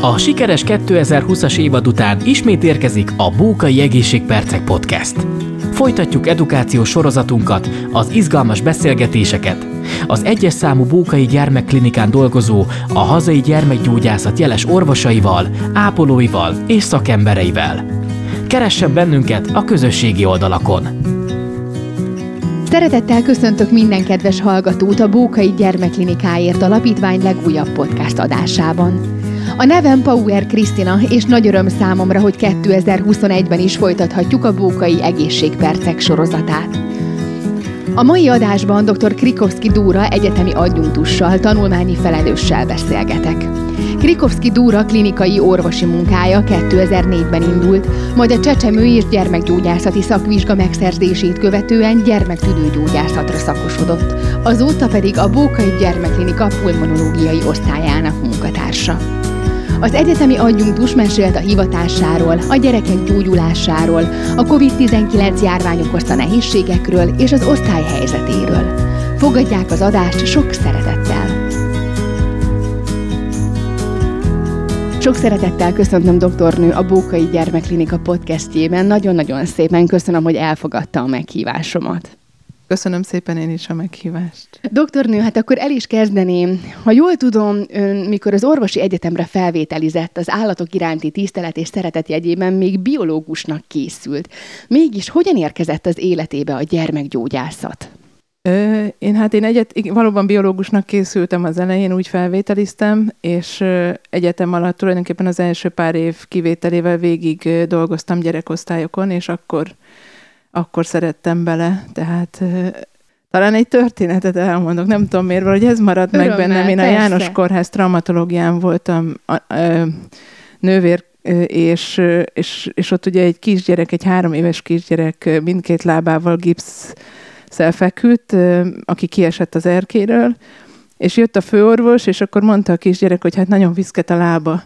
A sikeres 2020-as évad után ismét érkezik a Bókai Egészségpercek Podcast. Folytatjuk edukációs sorozatunkat, az izgalmas beszélgetéseket, az egyes számú Bókai Gyermekklinikán dolgozó, a hazai gyermekgyógyászat jeles orvosaival, ápolóival és szakembereivel. Keressen bennünket a közösségi oldalakon! Szeretettel köszöntök minden kedves hallgatót a Bókai Gyermekklinikáért Alapítvány legújabb podcast adásában. A nevem Pauer Krisztina, és nagy öröm számomra, hogy 2021-ben is folytathatjuk a Bókai Egészségpercek sorozatát. A mai adásban dr. Krikovski Dúra egyetemi adjunktussal, tanulmányi felelőssel beszélgetek. Krikovski Dúra klinikai orvosi munkája 2004-ben indult, majd a csecsemő és gyermekgyógyászati szakvizsga megszerzését követően gyermektüdőgyógyászatra szakosodott, azóta pedig a Bókai Gyermekklinika pulmonológiai osztályának munkatársa. Az egyetemi adjunktus mesélt a hivatásáról, a gyerekek gyógyulásáról, a COVID-19 járvány okozta nehézségekről és az osztály helyzetéről. Fogadják az adást sok szeretettel! Sok szeretettel köszöntöm doktornő a Bókai Gyermekklinika podcastjében. Nagyon-nagyon szépen köszönöm, hogy elfogadta a meghívásomat. Köszönöm szépen én is a meghívást. Doktornő, hát akkor el is kezdeném. Ha jól tudom, ön mikor az orvosi egyetemre felvételizett, az állatok iránti tisztelet és szeretet jegyében még biológusnak készült. Mégis hogyan érkezett az életébe a gyermekgyógyászat? Ö, én hát én egyet, valóban biológusnak készültem az elején, úgy felvételiztem, és egyetem alatt tulajdonképpen az első pár év kivételével végig dolgoztam gyerekosztályokon, és akkor akkor szerettem bele, tehát talán egy történetet elmondok, nem tudom miért, hogy ez maradt Örömmel, meg bennem. Én persze. a János Kórház traumatológián voltam a, a, a, nővér, és, és, és ott ugye egy kisgyerek, egy három éves kisgyerek mindkét lábával gipszszel feküdt, aki kiesett az erkéről, és jött a főorvos, és akkor mondta a kisgyerek, hogy hát nagyon viszket a lába.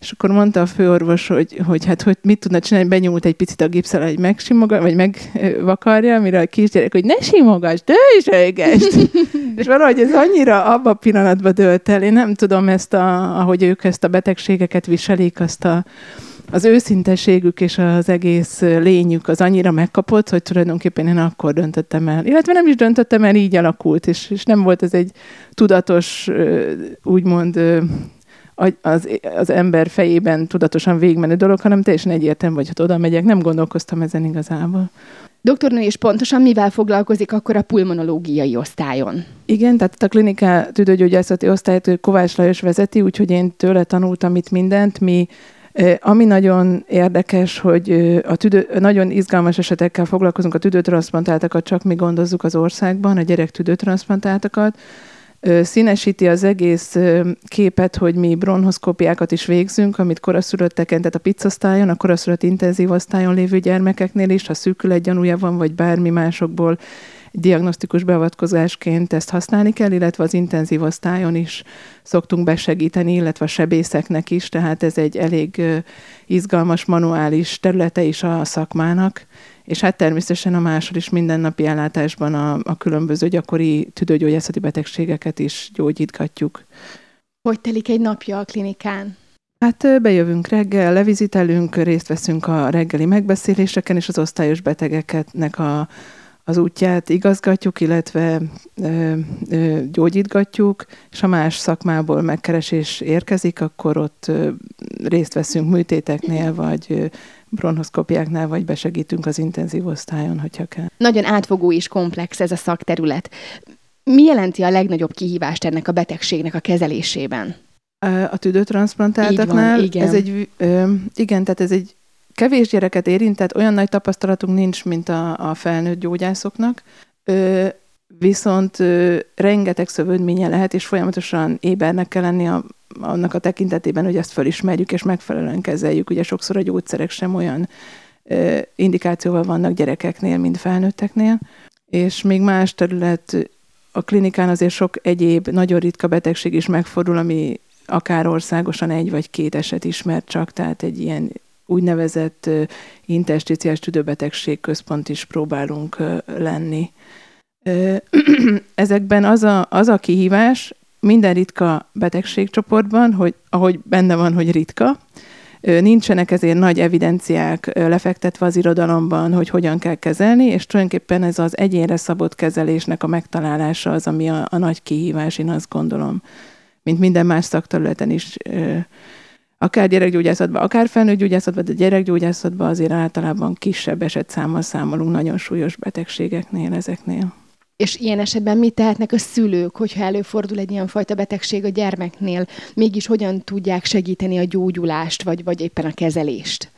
És akkor mondta a főorvos, hogy, hogy hát hogy mit tudna csinálni, benyúlt egy picit a gipszel, hogy megsimoga, vagy megvakarja, mire a kisgyerek, hogy ne simogass, dőzsölgesd! és valahogy ez annyira abban a pillanatban dölt el. Én nem tudom ezt, a, ahogy ők ezt a betegségeket viselik, azt a, az őszinteségük és az egész lényük az annyira megkapott, hogy tulajdonképpen én akkor döntöttem el. Illetve nem is döntöttem el, így alakult, és, és nem volt ez egy tudatos, úgymond az, az ember fejében tudatosan végmenő dolog, hanem teljesen egyértelmű, hogy hát oda megyek, nem gondolkoztam ezen igazából. Doktornő is pontosan mivel foglalkozik akkor a pulmonológiai osztályon? Igen, tehát a klinika tüdőgyógyászati osztályt Kovács Lajos vezeti, úgyhogy én tőle tanultam itt mindent. Mi ami nagyon érdekes, hogy a tüdő, nagyon izgalmas esetekkel foglalkozunk, a tüdőtranszplantáltakat csak mi gondozzuk az országban, a gyerek tüdőtranszplantáltakat, színesíti az egész képet, hogy mi bronhoszkópiákat is végzünk, amit koraszülötteken, tehát a pizzasztályon, a koraszülött intenzív osztályon lévő gyermekeknél is, ha szűkület gyanúja van, vagy bármi másokból diagnosztikus beavatkozásként ezt használni kell, illetve az intenzív osztályon is szoktunk besegíteni, illetve a sebészeknek is, tehát ez egy elég izgalmas manuális területe is a szakmának és hát természetesen a másod is mindennapi ellátásban a, a különböző gyakori tüdőgyógyászati betegségeket is gyógyítgatjuk. Hogy telik egy napja a klinikán? Hát bejövünk reggel, levizitelünk, részt veszünk a reggeli megbeszéléseken, és az osztályos betegeknek a, az útját igazgatjuk, illetve ö, ö, gyógyítgatjuk, és ha más szakmából megkeresés érkezik, akkor ott ö, részt veszünk műtéteknél, vagy ö, bronhoszkopiáknál, vagy besegítünk az intenzív osztályon, hogyha kell. Nagyon átfogó és komplex ez a szakterület. Mi jelenti a legnagyobb kihívást ennek a betegségnek a kezelésében? A tüdőtranszplantáltaknál igen. ez egy, ö, igen, tehát ez egy kevés gyereket érint, tehát olyan nagy tapasztalatunk nincs, mint a, a felnőtt gyógyászoknak. Ö, viszont ö, rengeteg szövődménye lehet, és folyamatosan ébernek kell lenni a, annak a tekintetében, hogy ezt felismerjük és megfelelően kezeljük. Ugye sokszor a gyógyszerek sem olyan ö, indikációval vannak gyerekeknél, mint felnőtteknél. És még más terület, a klinikán azért sok egyéb, nagyon ritka betegség is megfordul, ami akár országosan egy vagy két eset ismert csak, tehát egy ilyen úgynevezett intersticiás tüdőbetegség központ is próbálunk lenni. Ezekben az a, az a kihívás, minden ritka betegségcsoportban, hogy ahogy benne van, hogy ritka, nincsenek ezért nagy evidenciák lefektetve az irodalomban, hogy hogyan kell kezelni, és tulajdonképpen ez az egyénre szabott kezelésnek a megtalálása az, ami a, a nagy kihívás, én azt gondolom, mint minden más szakterületen is akár gyerekgyógyászatban, akár felnőttgyógyászatban, de gyerekgyógyászatban azért általában kisebb esetszámmal számolunk nagyon súlyos betegségeknél ezeknél. És ilyen esetben mit tehetnek a szülők, hogyha előfordul egy ilyen fajta betegség a gyermeknél? Mégis hogyan tudják segíteni a gyógyulást, vagy, vagy éppen a kezelést?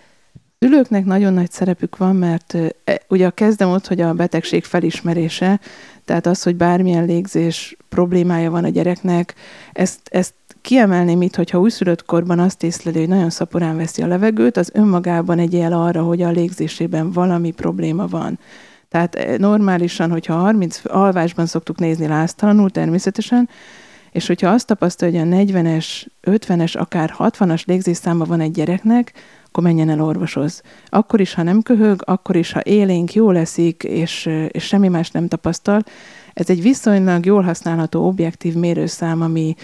Szülőknek nagyon nagy szerepük van, mert e, ugye kezdem ott, hogy a betegség felismerése, tehát az, hogy bármilyen légzés problémája van a gyereknek, ezt, ezt kiemelném itt, hogyha újszülött korban azt észleli, hogy nagyon szaporán veszi a levegőt, az önmagában egy jel arra, hogy a légzésében valami probléma van. Tehát eh, normálisan, hogyha 30 alvásban szoktuk nézni láztalanul természetesen, és hogyha azt tapasztalja, hogy a 40-es, 50-es, akár 60-as légzésszáma van egy gyereknek, akkor menjen el orvoshoz. Akkor is, ha nem köhög, akkor is, ha élénk, jó leszik, és, eh, és semmi más nem tapasztal. Ez egy viszonylag jól használható objektív mérőszám, ami,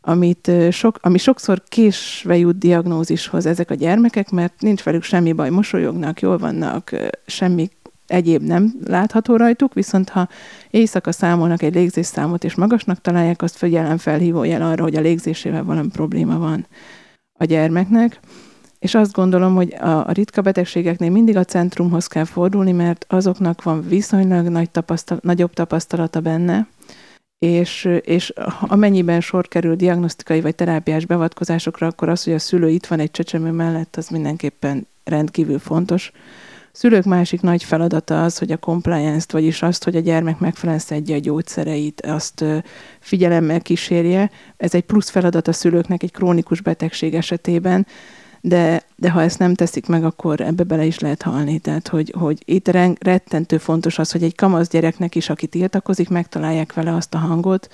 amit eh, sok, ami sokszor késve jut diagnózishoz ezek a gyermekek, mert nincs velük semmi baj, mosolyognak, jól vannak, semmi egyéb nem látható rajtuk, viszont ha éjszaka számolnak egy légzésszámot és magasnak találják, azt felhívó jel arra, hogy a légzésével valami probléma van a gyermeknek. És azt gondolom, hogy a, a ritka betegségeknél mindig a centrumhoz kell fordulni, mert azoknak van viszonylag nagy tapasztal, nagyobb tapasztalata benne, és, és amennyiben sor kerül diagnosztikai vagy terápiás beavatkozásokra, akkor az, hogy a szülő itt van egy csecsemő mellett, az mindenképpen rendkívül fontos szülők másik nagy feladata az, hogy a compliance-t, vagyis azt, hogy a gyermek megfelelően szedje a gyógyszereit, azt figyelemmel kísérje. Ez egy plusz feladat a szülőknek egy krónikus betegség esetében, de, de ha ezt nem teszik meg, akkor ebbe bele is lehet halni. Tehát, hogy, hogy itt rettentő fontos az, hogy egy kamasz gyereknek is, aki tiltakozik, megtalálják vele azt a hangot,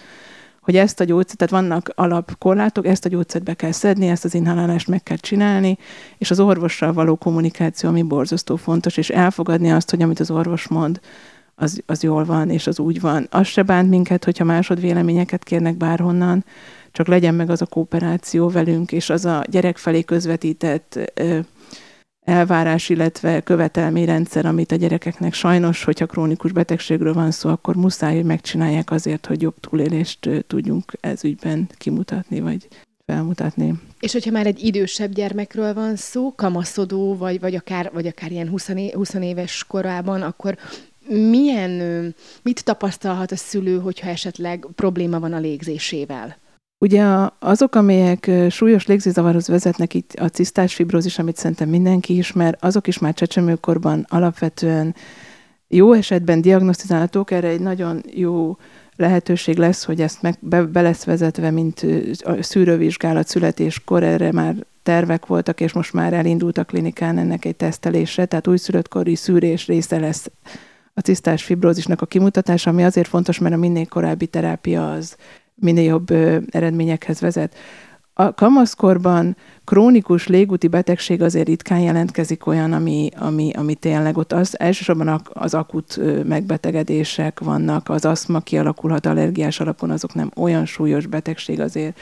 hogy ezt a gyógyszert, tehát vannak alapkorlátok, ezt a gyógyszert be kell szedni, ezt az inhalálást meg kell csinálni, és az orvossal való kommunikáció, ami borzasztó fontos, és elfogadni azt, hogy amit az orvos mond, az, az jól van, és az úgy van. Az se bánt minket, hogyha másodvéleményeket kérnek bárhonnan, csak legyen meg az a kooperáció velünk, és az a gyerek felé közvetített ö, elvárás, illetve követelményrendszer, amit a gyerekeknek sajnos, hogyha krónikus betegségről van szó, akkor muszáj, hogy megcsinálják azért, hogy jobb túlélést tudjunk ez ügyben kimutatni, vagy felmutatni. És hogyha már egy idősebb gyermekről van szó, kamaszodó, vagy, vagy, akár, vagy akár ilyen 20, 20 éves korában, akkor milyen, mit tapasztalhat a szülő, hogyha esetleg probléma van a légzésével? Ugye azok, amelyek súlyos légzőzavarhoz vezetnek, itt a cisztás fibrózis, amit szerintem mindenki ismer, azok is már csecsemőkorban alapvetően jó esetben diagnosztizálhatók, erre egy nagyon jó lehetőség lesz, hogy ezt meg be, be lesz vezetve, mint a szűrővizsgálat születéskor, erre már tervek voltak, és most már elindult a klinikán ennek egy tesztelésre, tehát újszülöttkori szűrés része lesz a cisztás fibrózisnak a kimutatása, ami azért fontos, mert a minél korábbi terápia az minél jobb eredményekhez vezet. A kamaszkorban krónikus légúti betegség azért ritkán jelentkezik olyan, ami, ami, ami tényleg ott az, elsősorban az akut megbetegedések vannak, az aszma kialakulhat allergiás alapon, azok nem olyan súlyos betegség azért.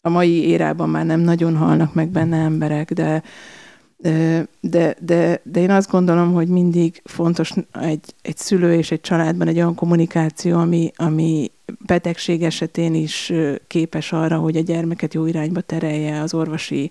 A mai érában már nem nagyon halnak meg benne emberek, de, de, de, de én azt gondolom, hogy mindig fontos egy, egy szülő és egy családban egy olyan kommunikáció, ami, ami betegség esetén is képes arra, hogy a gyermeket jó irányba terelje az orvosi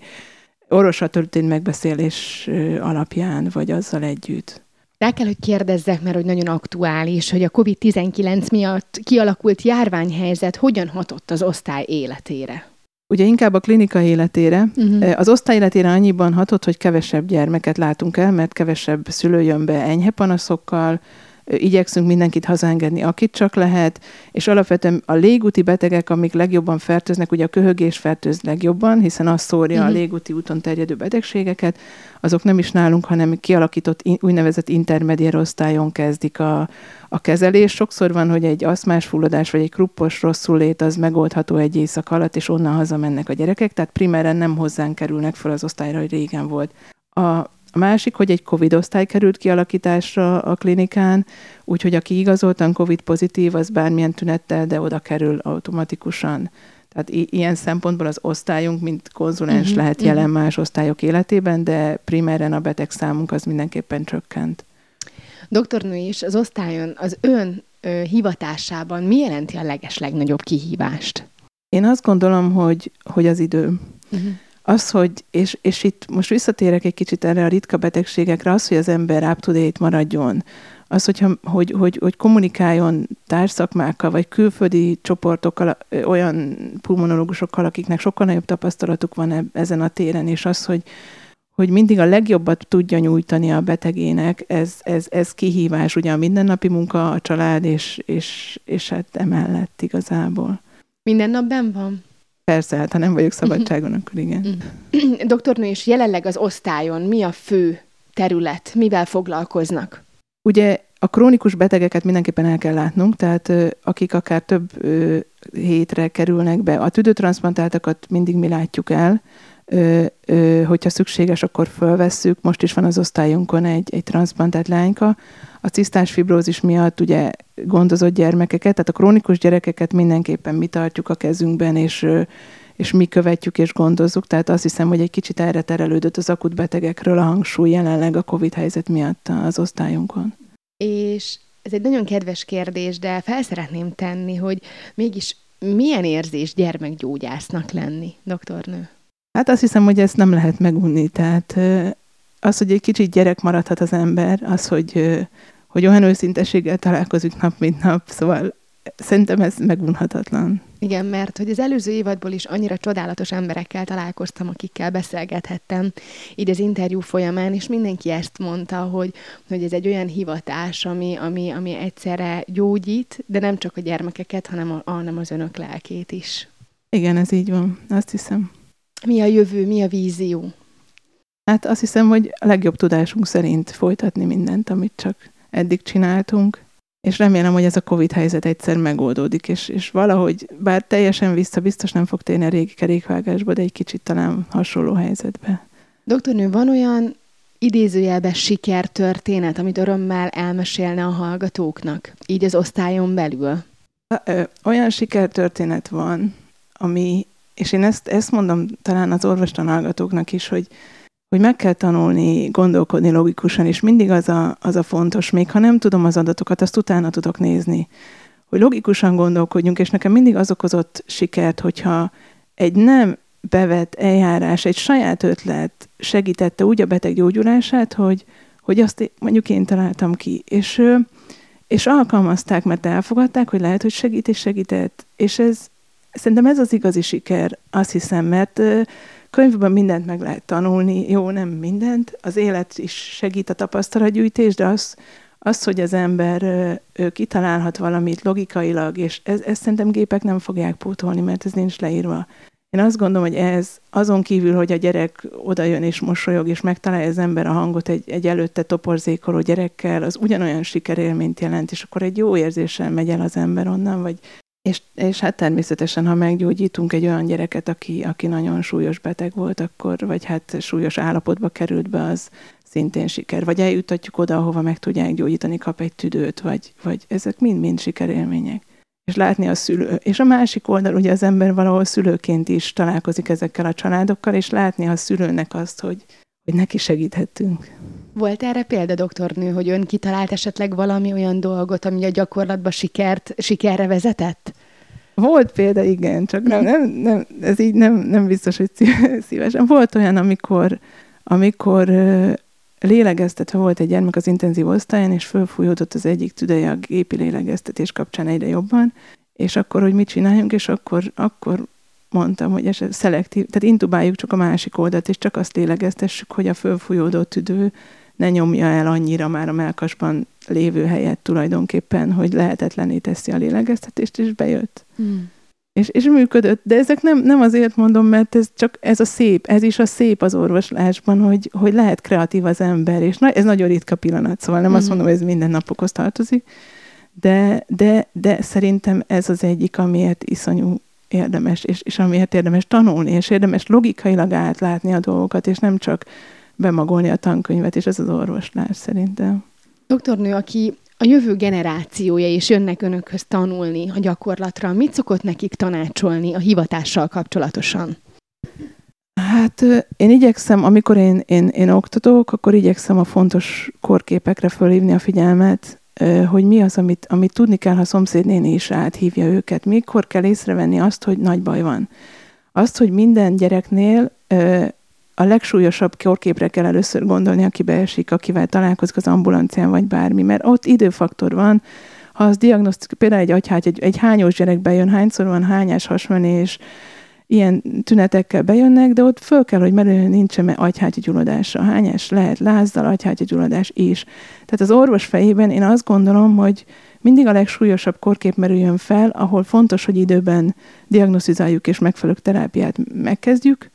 orvosra történt megbeszélés alapján, vagy azzal együtt. Rá kell, hogy kérdezzek, mert hogy nagyon aktuális, hogy a COVID-19 miatt kialakult járványhelyzet hogyan hatott az osztály életére? Ugye inkább a klinika életére. Uh-huh. Az osztály életére annyiban hatott, hogy kevesebb gyermeket látunk el, mert kevesebb szülő jön be enyhe panaszokkal, igyekszünk mindenkit hazaengedni, akit csak lehet, és alapvetően a légúti betegek, amik legjobban fertőznek, ugye a köhögés fertőz legjobban, hiszen az szórja uh-huh. a mhm. légúti úton terjedő betegségeket, azok nem is nálunk, hanem kialakított úgynevezett intermediér osztályon kezdik a, a kezelés. Sokszor van, hogy egy aszmás fulladás vagy egy kruppos rosszulét az megoldható egy éjszak alatt, és onnan hazamennek a gyerekek, tehát primáren nem hozzánk kerülnek fel az osztályra, hogy régen volt. A A másik, hogy egy COVID osztály került kialakításra a klinikán, úgyhogy aki igazoltan COVID pozitív, az bármilyen tünettel, de oda kerül automatikusan. Tehát i- ilyen szempontból az osztályunk, mint konzulens uh-huh, lehet jelen uh-huh. más osztályok életében, de primáren a betegszámunk az mindenképpen csökkent. Doktornő is az osztályon az ön ö, hivatásában mi jelenti a leges legnagyobb kihívást? Én azt gondolom, hogy, hogy az idő. Uh-huh. Az, hogy, és, és itt most visszatérek egy kicsit erre a ritka betegségekre, az, hogy az ember up to maradjon, az, hogyha, hogy, hogy, hogy kommunikáljon társzakmákkal, vagy külföldi csoportokkal, olyan pulmonológusokkal, akiknek sokkal nagyobb tapasztalatuk van ezen a téren, és az, hogy, hogy mindig a legjobbat tudja nyújtani a betegének, ez, ez, ez kihívás, ugye a mindennapi munka, a család, és, és, és hát emellett igazából. Minden nap ben van? Persze, hát ha nem vagyok szabadságon, akkor igen. Doktornő, és jelenleg az osztályon mi a fő terület? Mivel foglalkoznak? Ugye a krónikus betegeket mindenképpen el kell látnunk, tehát akik akár több hétre kerülnek be, a tüdőtranszplantáltakat mindig mi látjuk el, hogyha szükséges, akkor fölvesszük. Most is van az osztályunkon egy, egy transzplantált lányka. A cisztás fibrózis miatt ugye gondozott gyermekeket, tehát a krónikus gyerekeket mindenképpen mi tartjuk a kezünkben, és, és mi követjük és gondozzuk. Tehát azt hiszem, hogy egy kicsit erre terelődött az akut betegekről a hangsúly jelenleg a COVID helyzet miatt az osztályunkon. És ez egy nagyon kedves kérdés, de fel szeretném tenni, hogy mégis milyen érzés gyermekgyógyásznak lenni, doktornő? Hát azt hiszem, hogy ezt nem lehet megunni. Tehát az, hogy egy kicsit gyerek maradhat az ember, az, hogy, hogy olyan őszinteséggel találkozik nap, mint nap, szóval szerintem ez megunhatatlan. Igen, mert hogy az előző évadból is annyira csodálatos emberekkel találkoztam, akikkel beszélgethettem így az interjú folyamán, és mindenki ezt mondta, hogy, hogy ez egy olyan hivatás, ami, ami, ami egyszerre gyógyít, de nem csak a gyermekeket, hanem, a, hanem az önök lelkét is. Igen, ez így van, azt hiszem. Mi a jövő, mi a vízió? Hát azt hiszem, hogy a legjobb tudásunk szerint folytatni mindent, amit csak eddig csináltunk, és remélem, hogy ez a Covid helyzet egyszer megoldódik, és, és valahogy, bár teljesen vissza, biztos nem fog térni a régi kerékvágásba, de egy kicsit talán hasonló helyzetbe. Doktornő, van olyan idézőjelben sikertörténet, amit örömmel elmesélne a hallgatóknak, így az osztályon belül? Olyan sikertörténet van, ami és én ezt, ezt mondom talán az orvostan hallgatóknak is, hogy, hogy meg kell tanulni gondolkodni logikusan, és mindig az a, az a fontos, még ha nem tudom az adatokat, azt utána tudok nézni, hogy logikusan gondolkodjunk, és nekem mindig az okozott sikert, hogyha egy nem bevett eljárás, egy saját ötlet segítette úgy a beteg gyógyulását, hogy, hogy azt mondjuk én találtam ki, és, és alkalmazták, mert elfogadták, hogy lehet, hogy segít és segített, és ez, Szerintem ez az igazi siker, azt hiszem, mert könyvben mindent meg lehet tanulni, jó, nem mindent, az élet is segít a tapasztalatgyűjtés, de az, az hogy az ember kitalálhat valamit logikailag, és ez, szerintem gépek nem fogják pótolni, mert ez nincs leírva. Én azt gondolom, hogy ez azon kívül, hogy a gyerek odajön és mosolyog, és megtalálja az ember a hangot egy, egy előtte toporzékoló gyerekkel, az ugyanolyan sikerélményt jelent, és akkor egy jó érzéssel megy el az ember onnan, vagy és, és hát természetesen, ha meggyógyítunk egy olyan gyereket, aki, aki nagyon súlyos beteg volt, akkor, vagy hát súlyos állapotba került be, az szintén siker. Vagy eljutatjuk oda, ahova meg tudják gyógyítani, kap egy tüdőt, vagy, vagy ezek mind-mind sikerélmények. És látni a szülő. És a másik oldal, ugye az ember valahol szülőként is találkozik ezekkel a családokkal, és látni a szülőnek azt, hogy, hogy neki segíthettünk. Volt erre példa, doktornő, hogy ön kitalált esetleg valami olyan dolgot, ami a gyakorlatban sikert, sikerre vezetett? Volt példa, igen, csak nem, nem, nem, ez így nem, nem biztos, hogy szívesen. Volt olyan, amikor, amikor lélegeztetve volt egy gyermek az intenzív osztályon, és fölfújódott az egyik tüdeje a gépi lélegeztetés kapcsán egyre jobban, és akkor, hogy mit csináljunk, és akkor, akkor mondtam, hogy ez szelektív, tehát intubáljuk csak a másik oldalt, és csak azt lélegeztessük, hogy a fölfújódott tüdő ne nyomja el annyira már a melkasban lévő helyet tulajdonképpen, hogy lehetetlené teszi a lélegeztetést, és bejött. Hmm. És, és működött, de ezek nem, nem azért mondom, mert ez csak ez a szép, ez is a szép az orvoslásban, hogy, hogy lehet kreatív az ember, és na, ez nagyon ritka pillanat, szóval nem hmm. azt mondom, hogy ez minden napokhoz tartozik, de, de, de szerintem ez az egyik, amiért iszonyú érdemes, és, és amiért érdemes tanulni, és érdemes logikailag átlátni a dolgokat, és nem csak bemagolni a tankönyvet, és ez az orvoslás szerintem. Doktornő, aki a jövő generációja és jönnek önökhöz tanulni a gyakorlatra, mit szokott nekik tanácsolni a hivatással kapcsolatosan? Hát én igyekszem, amikor én, én, én oktatok, akkor igyekszem a fontos korképekre fölhívni a figyelmet, hogy mi az, amit, amit tudni kell, ha a néni is áthívja őket. Mikor kell észrevenni azt, hogy nagy baj van. Azt, hogy minden gyereknél a legsúlyosabb korképre kell először gondolni, aki beesik, akivel találkozik az ambulancián, vagy bármi, mert ott időfaktor van, ha az diagnosztik, például egy agyhágy, egy, egy hányós gyerek bejön, hányszor van hányás hasmenés, ilyen tünetekkel bejönnek, de ott föl kell, hogy merülni nincsen agyhágyi gyulladása. Hányás lehet lázzal, agyhágyi gyulladás is. Tehát az orvos fejében én azt gondolom, hogy mindig a legsúlyosabb korkép merüljön fel, ahol fontos, hogy időben diagnosztizáljuk és megfelelő terápiát megkezdjük,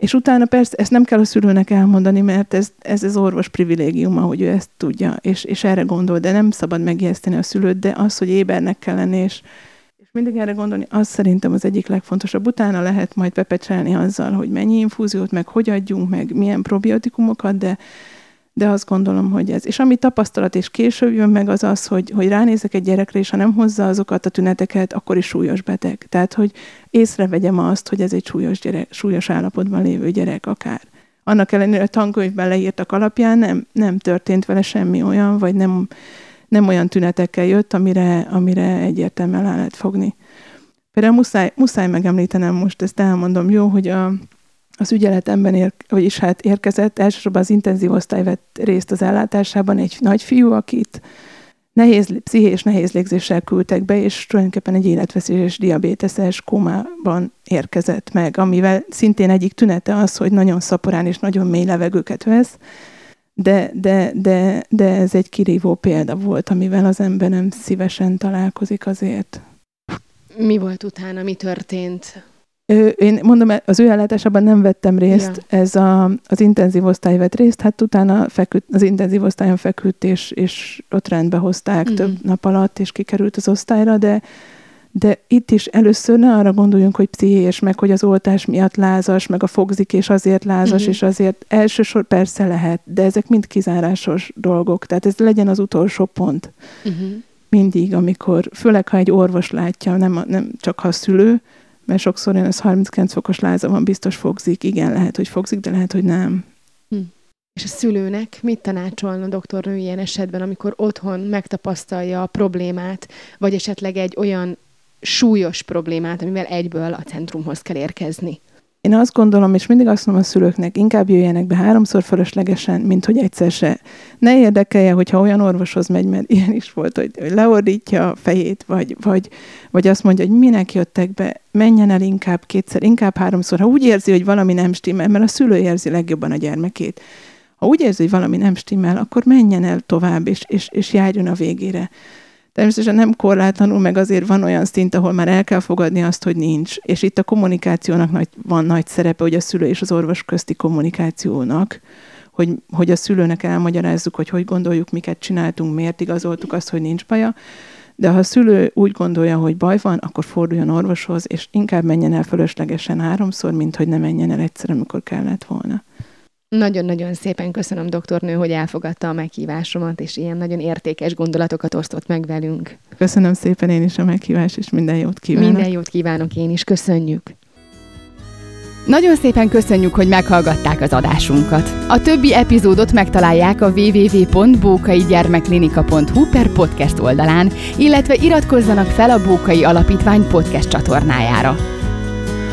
és utána persze ezt nem kell a szülőnek elmondani, mert ez, ez az orvos privilégiuma, hogy ő ezt tudja, és, és erre gondol, de nem szabad megijeszteni a szülőt, de az, hogy ébernek kell lenni, és, és mindig erre gondolni, az szerintem az egyik legfontosabb. Utána lehet majd pepecselni azzal, hogy mennyi infúziót, meg hogy adjunk, meg milyen probiotikumokat, de, de azt gondolom, hogy ez. És ami tapasztalat és később jön meg, az az, hogy, hogy ránézek egy gyerekre, és ha nem hozza azokat a tüneteket, akkor is súlyos beteg. Tehát, hogy észrevegyem azt, hogy ez egy súlyos, gyerek, súlyos állapotban lévő gyerek akár. Annak ellenére a tankönyvben leírtak alapján nem, nem történt vele semmi olyan, vagy nem, nem olyan tünetekkel jött, amire, amire egyértelműen el lehet fogni. Például muszáj, muszáj megemlítenem most, ezt elmondom, jó, hogy a, az ügyeletemben, ér, vagyis hát érkezett, elsősorban az intenzív osztály vett részt az ellátásában egy nagyfiú, akit nehéz, pszichés nehéz légzéssel küldtek be, és tulajdonképpen egy életveszélyes diabéteses kómában érkezett meg, amivel szintén egyik tünete az, hogy nagyon szaporán és nagyon mély levegőket vesz, de, de, de, de ez egy kirívó példa volt, amivel az ember nem szívesen találkozik azért. Mi volt utána, mi történt? Én mondom, az ő ellátásában nem vettem részt, ja. ez a, az intenzív osztály vett részt, hát utána feküdt, az intenzív osztályon feküdt, és, és ott rendbe hozták mm-hmm. több nap alatt, és kikerült az osztályra, de, de itt is először ne arra gondoljunk, hogy pszichés, meg hogy az oltás miatt lázas, meg a fogzik, és azért lázas, mm-hmm. és azért elsősor persze lehet, de ezek mind kizárásos dolgok, tehát ez legyen az utolsó pont. Mm-hmm. Mindig, amikor, főleg ha egy orvos látja, nem, nem csak ha a szülő, mert sokszor én az 39 fokos láza van, biztos fogzik. Igen, lehet, hogy fogzik, de lehet, hogy nem. Hm. És a szülőnek mit tanácsolna doktornő ilyen esetben, amikor otthon megtapasztalja a problémát, vagy esetleg egy olyan súlyos problémát, amivel egyből a centrumhoz kell érkezni? Én azt gondolom, és mindig azt mondom a szülőknek, inkább jöjjenek be háromszor fölöslegesen, mint hogy egyszer se. Ne érdekelje, hogyha olyan orvoshoz megy, mert ilyen is volt, hogy, leordítja a fejét, vagy, vagy, vagy azt mondja, hogy minek jöttek be, menjen el inkább kétszer, inkább háromszor. Ha úgy érzi, hogy valami nem stimmel, mert a szülő érzi legjobban a gyermekét. Ha úgy érzi, hogy valami nem stimmel, akkor menjen el tovább, és, és, és járjon a végére. Természetesen nem korlátlanul, meg azért van olyan szint, ahol már el kell fogadni azt, hogy nincs. És itt a kommunikációnak nagy, van nagy szerepe, hogy a szülő és az orvos közti kommunikációnak, hogy, hogy a szülőnek elmagyarázzuk, hogy hogy gondoljuk, miket csináltunk, miért igazoltuk azt, hogy nincs baja. De ha a szülő úgy gondolja, hogy baj van, akkor forduljon orvoshoz, és inkább menjen el fölöslegesen háromszor, mint hogy ne menjen el egyszer, amikor kellett volna. Nagyon-nagyon szépen köszönöm, doktornő, hogy elfogadta a meghívásomat, és ilyen nagyon értékes gondolatokat osztott meg velünk. Köszönöm szépen én is a meghívást, és minden jót kívánok. Minden jót kívánok én is, köszönjük. Nagyon szépen köszönjük, hogy meghallgatták az adásunkat. A többi epizódot megtalálják a www.bókaigyermeklinika.hu per podcast oldalán, illetve iratkozzanak fel a Bókai Alapítvány podcast csatornájára.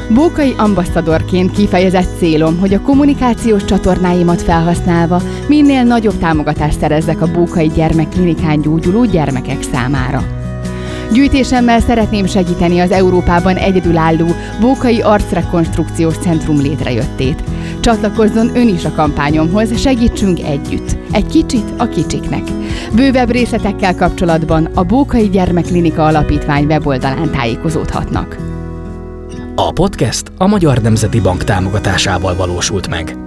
Bókai ambasszadorként kifejezett célom, hogy a kommunikációs csatornáimat felhasználva minél nagyobb támogatást szerezzek a Bókai Gyermekklinikán gyógyuló gyermekek számára. Gyűjtésemmel szeretném segíteni az Európában egyedülálló Bókai Arcrekonstrukciós Centrum létrejöttét. Csatlakozzon ön is a kampányomhoz, segítsünk együtt. Egy kicsit a kicsiknek. Bővebb részletekkel kapcsolatban a Bókai Gyermekklinika Alapítvány weboldalán tájékozódhatnak. A podcast a Magyar Nemzeti Bank támogatásával valósult meg.